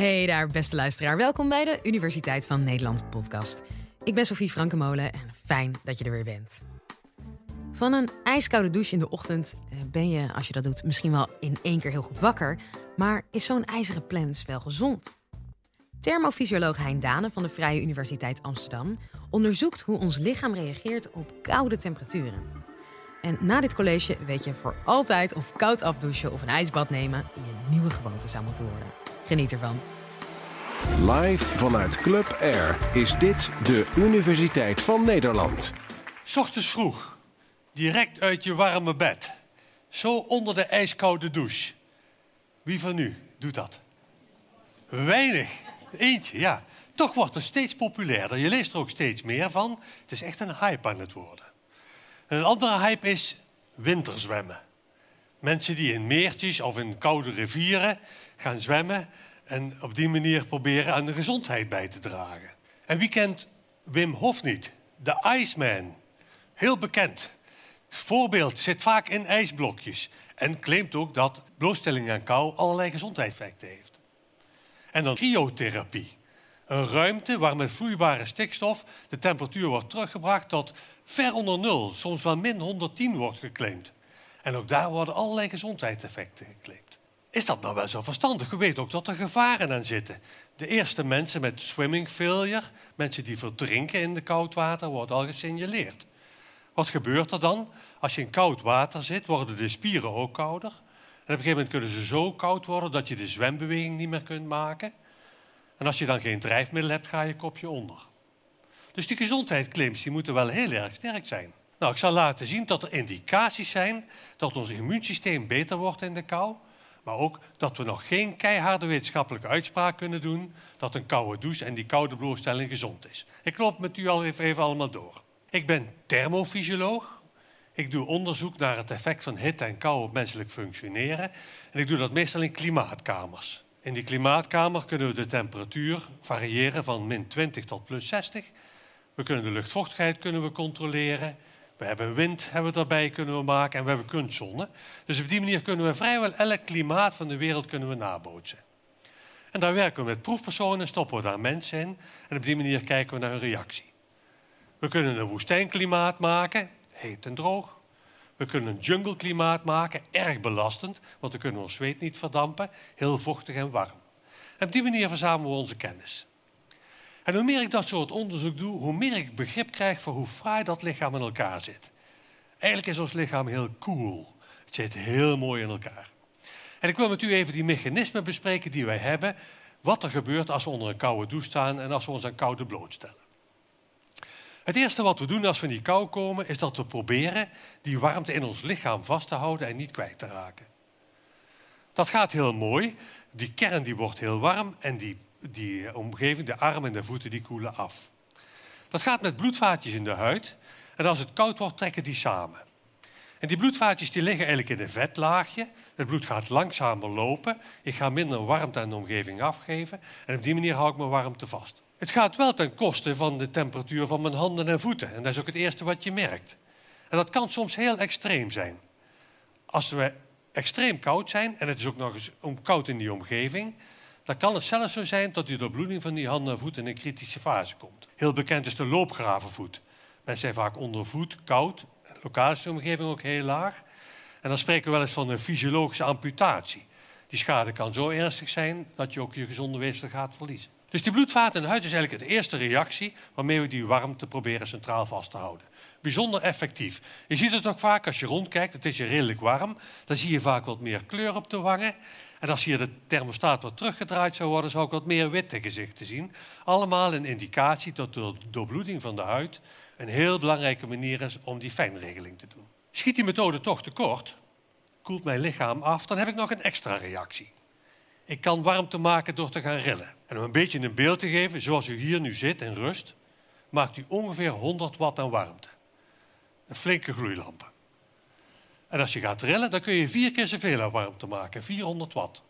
Hey daar, beste luisteraar. Welkom bij de Universiteit van Nederland podcast. Ik ben Sophie Frankemolen en fijn dat je er weer bent. Van een ijskoude douche in de ochtend eh, ben je, als je dat doet, misschien wel in één keer heel goed wakker. Maar is zo'n ijzeren plens wel gezond? Thermofysioloog Hein Dane van de Vrije Universiteit Amsterdam onderzoekt hoe ons lichaam reageert op koude temperaturen. En na dit college weet je voor altijd of koud afdouchen of een ijsbad nemen je nieuwe gewoonte zou moeten worden. Geniet ervan. Live vanuit Club Air is dit de Universiteit van Nederland. S ochtends vroeg, direct uit je warme bed. Zo onder de ijskoude douche. Wie van u doet dat? Weinig. Eentje, ja. Toch wordt het steeds populairder. Je leest er ook steeds meer van. Het is echt een hype aan het worden. een andere hype is winterzwemmen. Mensen die in meertjes of in koude rivieren gaan zwemmen en op die manier proberen aan de gezondheid bij te dragen. En wie kent Wim Hof niet? De Iceman. Heel bekend. Voorbeeld zit vaak in ijsblokjes en claimt ook dat blootstelling aan kou allerlei gezondheidseffecten heeft. En dan cryotherapie. Een ruimte waar met vloeibare stikstof de temperatuur wordt teruggebracht tot ver onder nul, soms wel min 110 wordt geclaimd. En ook daar worden allerlei gezondheidseffecten geclaimd. Is dat nou wel zo verstandig? We weten ook dat er gevaren aan zitten. De eerste mensen met swimming failure, mensen die verdrinken in de koud water, wordt al gesignaleerd. Wat gebeurt er dan? Als je in koud water zit, worden de spieren ook kouder. En op een gegeven moment kunnen ze zo koud worden dat je de zwembeweging niet meer kunt maken. En als je dan geen drijfmiddel hebt, ga je kopje onder. Dus die gezondheidsclaims die moeten wel heel erg sterk zijn. Nou, ik zal laten zien dat er indicaties zijn dat ons immuunsysteem beter wordt in de kou. Maar ook dat we nog geen keiharde wetenschappelijke uitspraak kunnen doen dat een koude douche en die koude blootstelling gezond is. Ik loop met u al even, allemaal door. Ik ben thermofysioloog. Ik doe onderzoek naar het effect van hitte en kou op menselijk functioneren. En ik doe dat meestal in klimaatkamers. In die klimaatkamer kunnen we de temperatuur variëren van min 20 tot plus 60. We kunnen de luchtvochtigheid kunnen we controleren. We hebben wind hebben we erbij kunnen we maken en we hebben kunstzonne. Dus op die manier kunnen we vrijwel elk klimaat van de wereld kunnen we nabootsen. En daar werken we met proefpersonen, stoppen we daar mensen in en op die manier kijken we naar hun reactie. We kunnen een woestijnklimaat maken, heet en droog. We kunnen een jungleklimaat maken, erg belastend, want dan kunnen we ons zweet niet verdampen, heel vochtig en warm. En op die manier verzamelen we onze kennis. En hoe meer ik dat soort onderzoek doe, hoe meer ik begrip krijg voor hoe fraai dat lichaam in elkaar zit. Eigenlijk is ons lichaam heel cool. Het zit heel mooi in elkaar. En ik wil met u even die mechanismen bespreken die wij hebben. Wat er gebeurt als we onder een koude douche staan en als we ons aan koude blootstellen. Het eerste wat we doen als we in die kou komen, is dat we proberen die warmte in ons lichaam vast te houden en niet kwijt te raken. Dat gaat heel mooi. Die kern die wordt heel warm en die die omgeving, de armen en de voeten, die koelen af. Dat gaat met bloedvaatjes in de huid. En als het koud wordt, trekken die samen. En die bloedvaatjes die liggen eigenlijk in een vetlaagje. Het bloed gaat langzamer lopen. Ik ga minder warmte aan de omgeving afgeven. En op die manier hou ik mijn warmte vast. Het gaat wel ten koste van de temperatuur van mijn handen en voeten. En dat is ook het eerste wat je merkt. En dat kan soms heel extreem zijn. Als we extreem koud zijn, en het is ook nog eens koud in die omgeving, dan kan het zelfs zo zijn dat die doorbloeding van die handen en voeten in een kritische fase komt. Heel bekend is de loopgravenvoet. Mensen zijn vaak onder voet, koud, lokale omgeving ook heel laag. En dan spreken we wel eens van een fysiologische amputatie. Die schade kan zo ernstig zijn dat je ook je gezonde weefsel gaat verliezen. Dus die bloedvaten in de huid is eigenlijk de eerste reactie waarmee we die warmte proberen centraal vast te houden. Bijzonder effectief. Je ziet het ook vaak als je rondkijkt, het is hier redelijk warm. Dan zie je vaak wat meer kleur op de wangen. En als hier de thermostaat wat teruggedraaid zou worden, zou ik wat meer witte gezichten zien. Allemaal een indicatie dat de doorbloeding van de huid een heel belangrijke manier is om die fijnregeling te doen. Schiet die methode toch tekort, koelt mijn lichaam af, dan heb ik nog een extra reactie. Ik kan warmte maken door te gaan rillen. En om een beetje een beeld te geven, zoals u hier nu zit in rust, maakt u ongeveer 100 watt aan warmte. Een flinke gloeilampen. En als je gaat trillen, dan kun je vier keer zoveel aan warmte maken, 400 watt.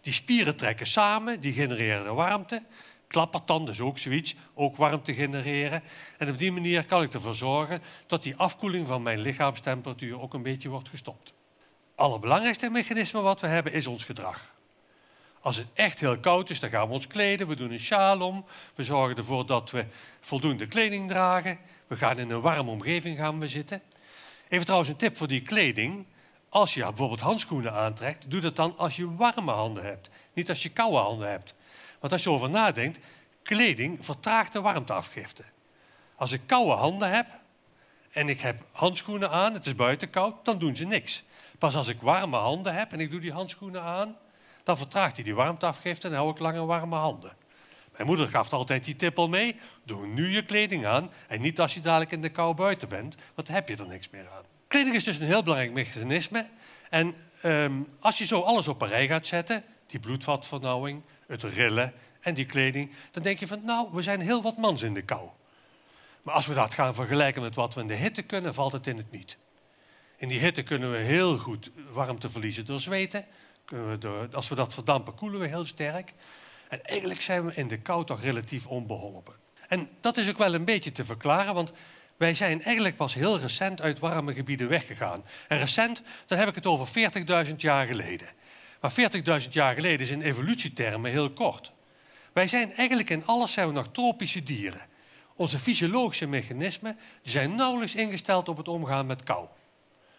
Die spieren trekken samen, die genereren warmte. Klappertand is ook zoiets, ook warmte genereren. En op die manier kan ik ervoor zorgen dat die afkoeling van mijn lichaamstemperatuur ook een beetje wordt gestopt. Het allerbelangrijkste mechanisme wat we hebben is ons gedrag. Als het echt heel koud is, dan gaan we ons kleden. We doen een sjaal om. We zorgen ervoor dat we voldoende kleding dragen. We gaan in een warme omgeving gaan we zitten. Even trouwens een tip voor die kleding. Als je bijvoorbeeld handschoenen aantrekt, doe dat dan als je warme handen hebt. Niet als je koude handen hebt. Want als je over nadenkt, kleding vertraagt de warmteafgifte. Als ik koude handen heb en ik heb handschoenen aan, het is buiten koud, dan doen ze niks. Pas als ik warme handen heb en ik doe die handschoenen aan, dan vertraagt hij die warmteafgifte en hou ik langer warme handen. Mijn moeder gaf altijd die tip al mee. Doe nu je kleding aan en niet als je dadelijk in de kou buiten bent, want dan heb je er niks meer aan. Kleding is dus een heel belangrijk mechanisme. En um, als je zo alles op een rij gaat zetten, die bloedvatvernauwing, het rillen en die kleding, dan denk je van nou, we zijn heel wat mans in de kou. Maar als we dat gaan vergelijken met wat we in de hitte kunnen, valt het in het niet. In die hitte kunnen we heel goed warmte verliezen door zweten. We door, als we dat verdampen, koelen we heel sterk. En eigenlijk zijn we in de kou toch relatief onbeholpen. En dat is ook wel een beetje te verklaren, want wij zijn eigenlijk pas heel recent uit warme gebieden weggegaan. En recent, dan heb ik het over 40.000 jaar geleden. Maar 40.000 jaar geleden is in evolutietermen heel kort. Wij zijn eigenlijk in alles zijn we nog tropische dieren. Onze fysiologische mechanismen zijn nauwelijks ingesteld op het omgaan met kou.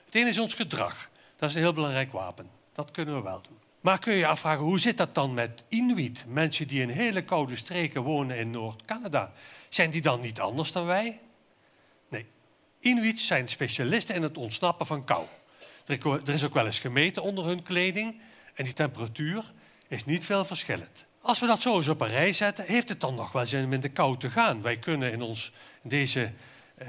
Het ene is ons gedrag. Dat is een heel belangrijk wapen. Dat kunnen we wel doen. Maar kun je je afvragen, hoe zit dat dan met Inuit? Mensen die in hele koude streken wonen in Noord-Canada. Zijn die dan niet anders dan wij? Nee. Inuit zijn specialisten in het ontsnappen van kou. Er is ook wel eens gemeten onder hun kleding. En die temperatuur is niet veel verschillend. Als we dat zo eens op een rij zetten, heeft het dan nog wel zin om in de kou te gaan? Wij kunnen in, ons, deze uh,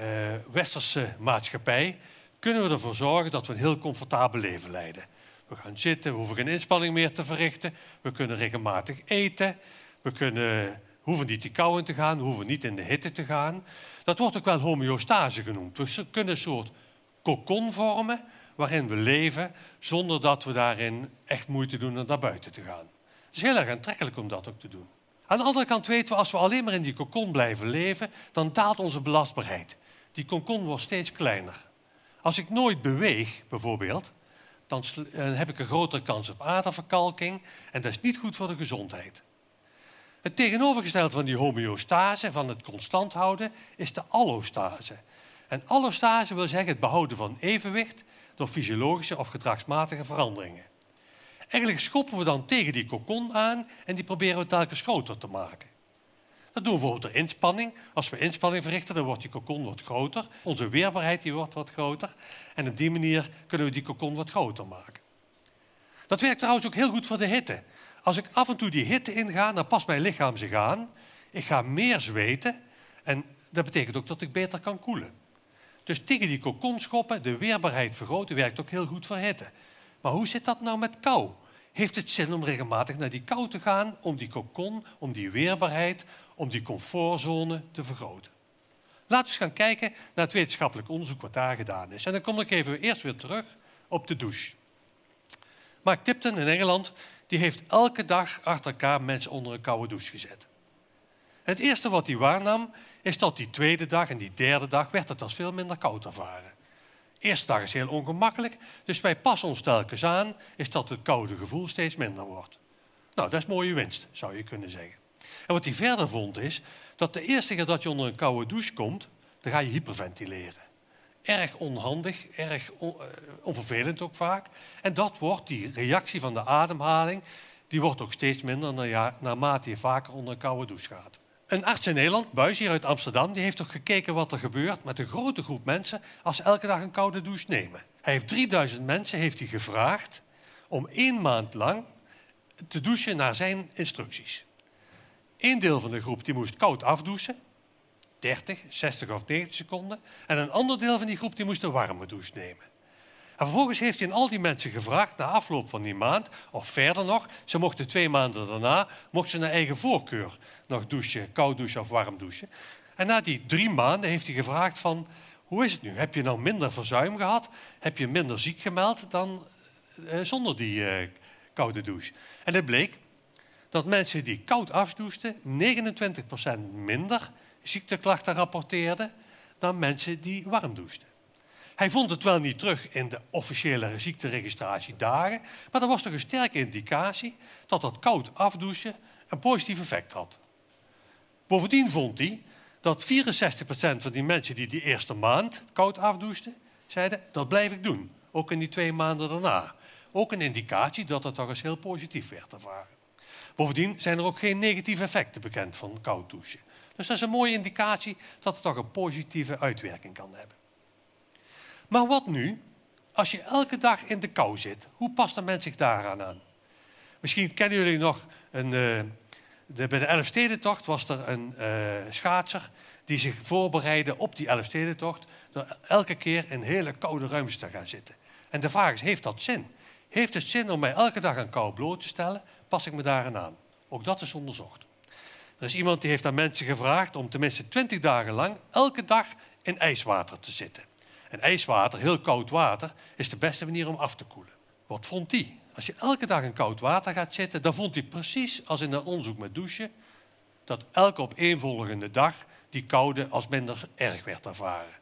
westerse maatschappij kunnen we ervoor zorgen dat we een heel comfortabel leven leiden. We gaan zitten, we hoeven geen inspanning meer te verrichten. We kunnen regelmatig eten. We kunnen, hoeven niet de kou in te gaan, we hoeven niet in de hitte te gaan. Dat wordt ook wel homeostase genoemd. We kunnen een soort kokon vormen waarin we leven zonder dat we daarin echt moeite doen om naar buiten te gaan. Het is heel erg aantrekkelijk om dat ook te doen. Aan de andere kant weten we, als we alleen maar in die kokon blijven leven, dan daalt onze belastbaarheid. Die kokon wordt steeds kleiner. Als ik nooit beweeg, bijvoorbeeld, dan eh, heb ik een grotere kans op aderverkalking en dat is niet goed voor de gezondheid. Het tegenovergestelde van die homeostase, van het constant houden, is de allostase. En allostase wil zeggen het behouden van evenwicht door fysiologische of gedragsmatige veranderingen. Eigenlijk schoppen we dan tegen die kokon aan en die proberen we telkens groter te maken. Dat doen we bijvoorbeeld door inspanning. Als we inspanning verrichten, dan wordt die kokon wat groter. Onze weerbaarheid die wordt wat groter. En op die manier kunnen we die kokon wat groter maken. Dat werkt trouwens ook heel goed voor de hitte. Als ik af en toe die hitte inga, dan past mijn lichaam zich aan. Ik ga meer zweten en dat betekent ook dat ik beter kan koelen. Dus tegen die kokon schoppen, de weerbaarheid vergroten, werkt ook heel goed voor hitte. Maar hoe zit dat nou met kou? Heeft het zin om regelmatig naar die kou te gaan, om die kokon, om die weerbaarheid, om die comfortzone te vergroten. Laten we eens gaan kijken naar het wetenschappelijk onderzoek wat daar gedaan is. En dan kom ik even eerst weer terug op de douche. Mark Tipton in Engeland die heeft elke dag achter elkaar mensen onder een koude douche gezet. Het eerste wat hij waarnam is dat die tweede dag en die derde dag werd het als veel minder koud ervaren eerste dag is heel ongemakkelijk, dus wij passen ons telkens aan, is dat het koude gevoel steeds minder wordt. Nou, dat is mooie winst, zou je kunnen zeggen. En wat hij verder vond is dat de eerste keer dat je onder een koude douche komt, dan ga je hyperventileren. Erg onhandig, erg uh, onvervelend ook vaak. En dat wordt, die reactie van de ademhaling, die wordt ook steeds minder naarmate je vaker onder een koude douche gaat. Een arts in Nederland, Buis uit Amsterdam, die heeft toch gekeken wat er gebeurt met een grote groep mensen als ze elke dag een koude douche nemen. Hij heeft 3000 mensen heeft hij gevraagd om één maand lang te douchen naar zijn instructies. Eén deel van de groep die moest koud afdouchen, 30, 60 of 90 seconden. En een ander deel van die groep die moest een warme douche nemen. En vervolgens heeft hij aan al die mensen gevraagd, na afloop van die maand, of verder nog, ze mochten twee maanden daarna, mochten ze naar eigen voorkeur nog douchen, koud douchen of warm douchen. En na die drie maanden heeft hij gevraagd van, hoe is het nu? Heb je nou minder verzuim gehad? Heb je minder ziek gemeld dan eh, zonder die eh, koude douche? En het bleek dat mensen die koud afdouchten 29% minder ziekteklachten rapporteerden dan mensen die warm douchten. Hij vond het wel niet terug in de officiële ziekteregistratiedagen, maar er was toch een sterke indicatie dat dat koud afdouchen een positief effect had. Bovendien vond hij dat 64% van die mensen die die eerste maand koud afdouchten, zeiden dat blijf ik doen, ook in die twee maanden daarna. Ook een indicatie dat het toch eens heel positief werd ervaren. Bovendien zijn er ook geen negatieve effecten bekend van koud douchen. Dus dat is een mooie indicatie dat het toch een positieve uitwerking kan hebben. Maar wat nu als je elke dag in de kou zit? Hoe past een mens zich daaraan aan? Misschien kennen jullie nog, een, uh, de, bij de Elfstedentocht was er een uh, schaatser die zich voorbereidde op die Elfstedentocht door elke keer in hele koude ruimtes te gaan zitten. En de vraag is, heeft dat zin? Heeft het zin om mij elke dag aan kou bloot te stellen? Pas ik me daaraan aan? Ook dat is onderzocht. Er is iemand die heeft aan mensen gevraagd om tenminste 20 dagen lang elke dag in ijswater te zitten. En ijswater, heel koud water, is de beste manier om af te koelen. Wat vond hij? Als je elke dag in koud water gaat zitten, dan vond hij precies als in dat onderzoek met douchen, dat elke opeenvolgende dag die koude als minder erg werd ervaren.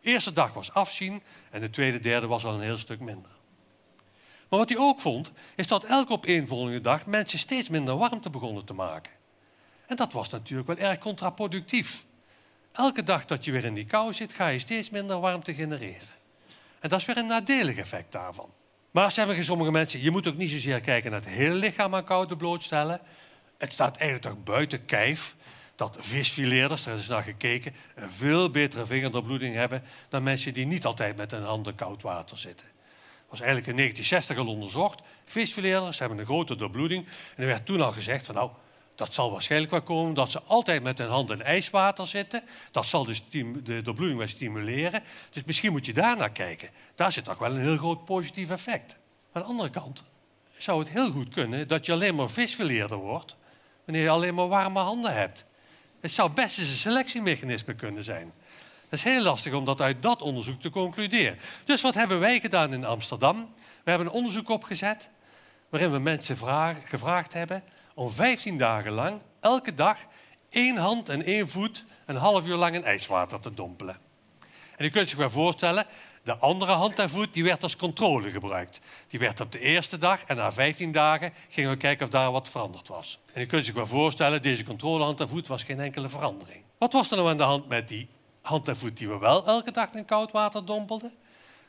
De eerste dag was afzien en de tweede, derde was al een heel stuk minder. Maar wat hij ook vond, is dat elke opeenvolgende dag mensen steeds minder warmte begonnen te maken. En dat was natuurlijk wel erg contraproductief. Elke dag dat je weer in die kou zit, ga je steeds minder warmte genereren. En dat is weer een nadelig effect daarvan. Maar zeggen sommige mensen, je moet ook niet zozeer kijken naar het hele lichaam aan koude blootstellen. Het staat eigenlijk toch buiten kijf dat visfileerders, daar is naar gekeken, een veel betere vingerdoorbloeding hebben dan mensen die niet altijd met hun handen koud water zitten. Dat was eigenlijk in 1960 al onderzocht. Visfileerders hebben een grote doorbloeding. En er werd toen al gezegd van nou, dat zal waarschijnlijk wel komen dat ze altijd met hun handen in ijswater zitten. Dat zal de, de doorbloeding wel stimuleren. Dus misschien moet je daar naar kijken. Daar zit toch wel een heel groot positief effect. Aan de andere kant zou het heel goed kunnen dat je alleen maar visverleerder wordt wanneer je alleen maar warme handen hebt. Het zou best eens een selectiemechanisme kunnen zijn. Dat is heel lastig om dat uit dat onderzoek te concluderen. Dus wat hebben wij gedaan in Amsterdam? We hebben een onderzoek opgezet waarin we mensen gevraagd hebben om 15 dagen lang, elke dag, één hand en één voet een half uur lang in ijswater te dompelen. En je kunt zich wel voorstellen, de andere hand en voet die werd als controle gebruikt. Die werd op de eerste dag en na 15 dagen gingen we kijken of daar wat veranderd was. En je kunt zich wel voorstellen, deze controlehand en voet was geen enkele verandering. Wat was er nou aan de hand met die hand en voet die we wel elke dag in koud water dompelden?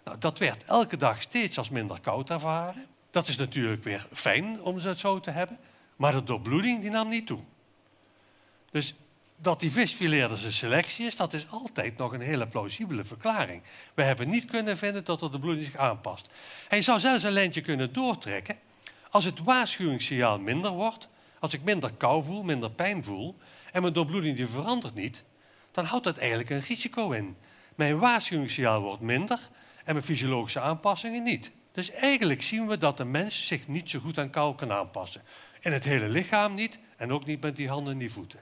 Nou, dat werd elke dag steeds als minder koud ervaren. Dat is natuurlijk weer fijn om het zo te hebben. Maar de doorbloeding die nam niet toe. Dus dat die visfileerders een selectie is, dat is altijd nog een hele plausibele verklaring. We hebben niet kunnen vinden dat de bloeding zich aanpast. Je zou zelfs een lijntje kunnen doortrekken. Als het waarschuwingssignaal minder wordt, als ik minder kou voel, minder pijn voel, en mijn doorbloeding die verandert niet, dan houdt dat eigenlijk een risico in. Mijn waarschuwingssignaal wordt minder en mijn fysiologische aanpassingen niet. Dus eigenlijk zien we dat de mens zich niet zo goed aan kou kan aanpassen. En het hele lichaam niet en ook niet met die handen en die voeten.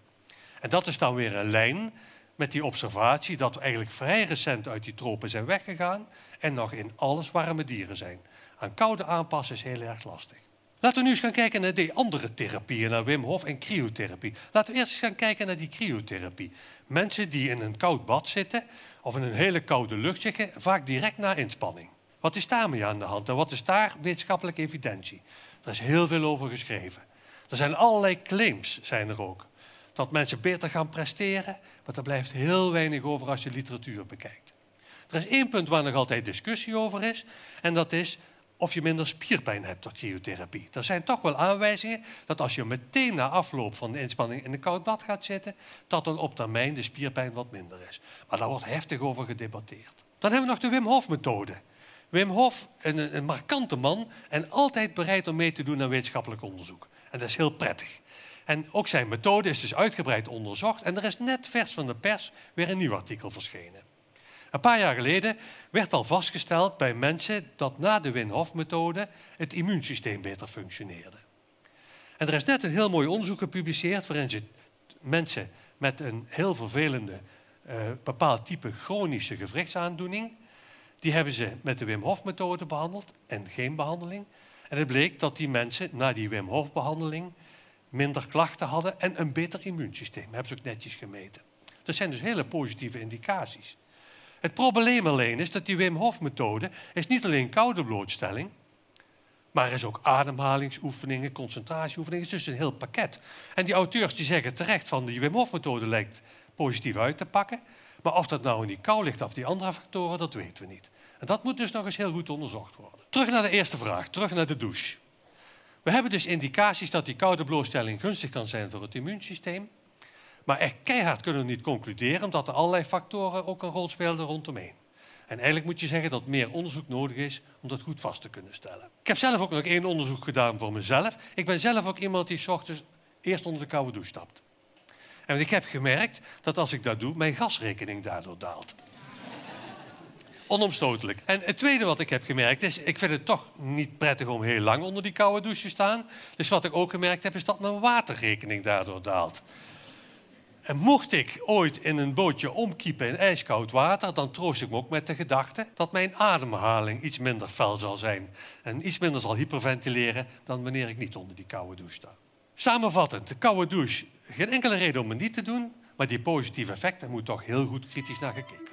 En dat is dan weer een lijn met die observatie dat we eigenlijk vrij recent uit die tropen zijn weggegaan en nog in alles warme dieren zijn. Aan koude aanpassen is heel erg lastig. Laten we nu eens gaan kijken naar die andere therapieën, naar Wim Hof en cryotherapie. Laten we eerst eens gaan kijken naar die cryotherapie. Mensen die in een koud bad zitten of in een hele koude lucht zitten, vaak direct na inspanning. Wat is daarmee aan de hand en wat is daar wetenschappelijke evidentie? Er is heel veel over geschreven. Er zijn allerlei claims, zijn er ook. Dat mensen beter gaan presteren, maar er blijft heel weinig over als je literatuur bekijkt. Er is één punt waar nog altijd discussie over is, en dat is of je minder spierpijn hebt door cryotherapie. Er zijn toch wel aanwijzingen dat als je meteen na afloop van de inspanning in een koud bad gaat zitten, dat dan op termijn de spierpijn wat minder is. Maar daar wordt heftig over gedebatteerd. Dan hebben we nog de Wim Hof methode. Wim Hof, een, een markante man en altijd bereid om mee te doen aan wetenschappelijk onderzoek. En dat is heel prettig. En ook zijn methode is dus uitgebreid onderzocht. En er is net vers van de pers weer een nieuw artikel verschenen. Een paar jaar geleden werd al vastgesteld bij mensen dat na de Wim Hof-methode het immuunsysteem beter functioneerde. En er is net een heel mooi onderzoek gepubliceerd waarin ze mensen met een heel vervelende uh, bepaald type chronische gewrichtsaandoening die hebben ze met de Wim Hof-methode behandeld en geen behandeling. En het bleek dat die mensen na die Wim Hof-behandeling minder klachten hadden en een beter immuunsysteem. Dat hebben ze ook netjes gemeten. Dat zijn dus hele positieve indicaties. Het probleem alleen is dat die Wim Hof-methode is niet alleen koude blootstelling, maar er is ook ademhalingsoefeningen, concentratieoefeningen. Het is dus een heel pakket. En die auteurs die zeggen terecht van die Wim Hof-methode lijkt positief uit te pakken. Maar of dat nou in die kou ligt of die andere factoren, dat weten we niet. En dat moet dus nog eens heel goed onderzocht worden. Terug naar de eerste vraag, terug naar de douche. We hebben dus indicaties dat die koude blootstelling gunstig kan zijn voor het immuunsysteem. Maar echt keihard kunnen we niet concluderen, omdat er allerlei factoren ook een rol spelen rondomheen. En eigenlijk moet je zeggen dat meer onderzoek nodig is om dat goed vast te kunnen stellen. Ik heb zelf ook nog één onderzoek gedaan voor mezelf. Ik ben zelf ook iemand die s ochtends eerst onder de koude douche stapt. En ik heb gemerkt dat als ik dat doe, mijn gasrekening daardoor daalt. Onomstotelijk. En het tweede wat ik heb gemerkt is, ik vind het toch niet prettig om heel lang onder die koude douche te staan. Dus wat ik ook gemerkt heb, is dat mijn waterrekening daardoor daalt. En mocht ik ooit in een bootje omkiepen in ijskoud water, dan troost ik me ook met de gedachte dat mijn ademhaling iets minder fel zal zijn. En iets minder zal hyperventileren dan wanneer ik niet onder die koude douche sta. Samenvattend, de koude douche, geen enkele reden om het niet te doen, maar die positieve effecten moet toch heel goed kritisch naar gekeken.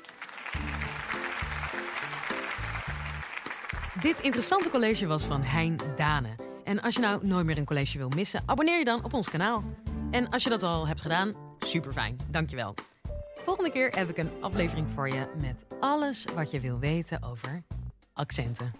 Dit interessante college was van Hein Dane. En als je nou nooit meer een college wil missen, abonneer je dan op ons kanaal. En als je dat al hebt gedaan, super fijn, dankjewel. Volgende keer heb ik een aflevering voor je met alles wat je wil weten over accenten.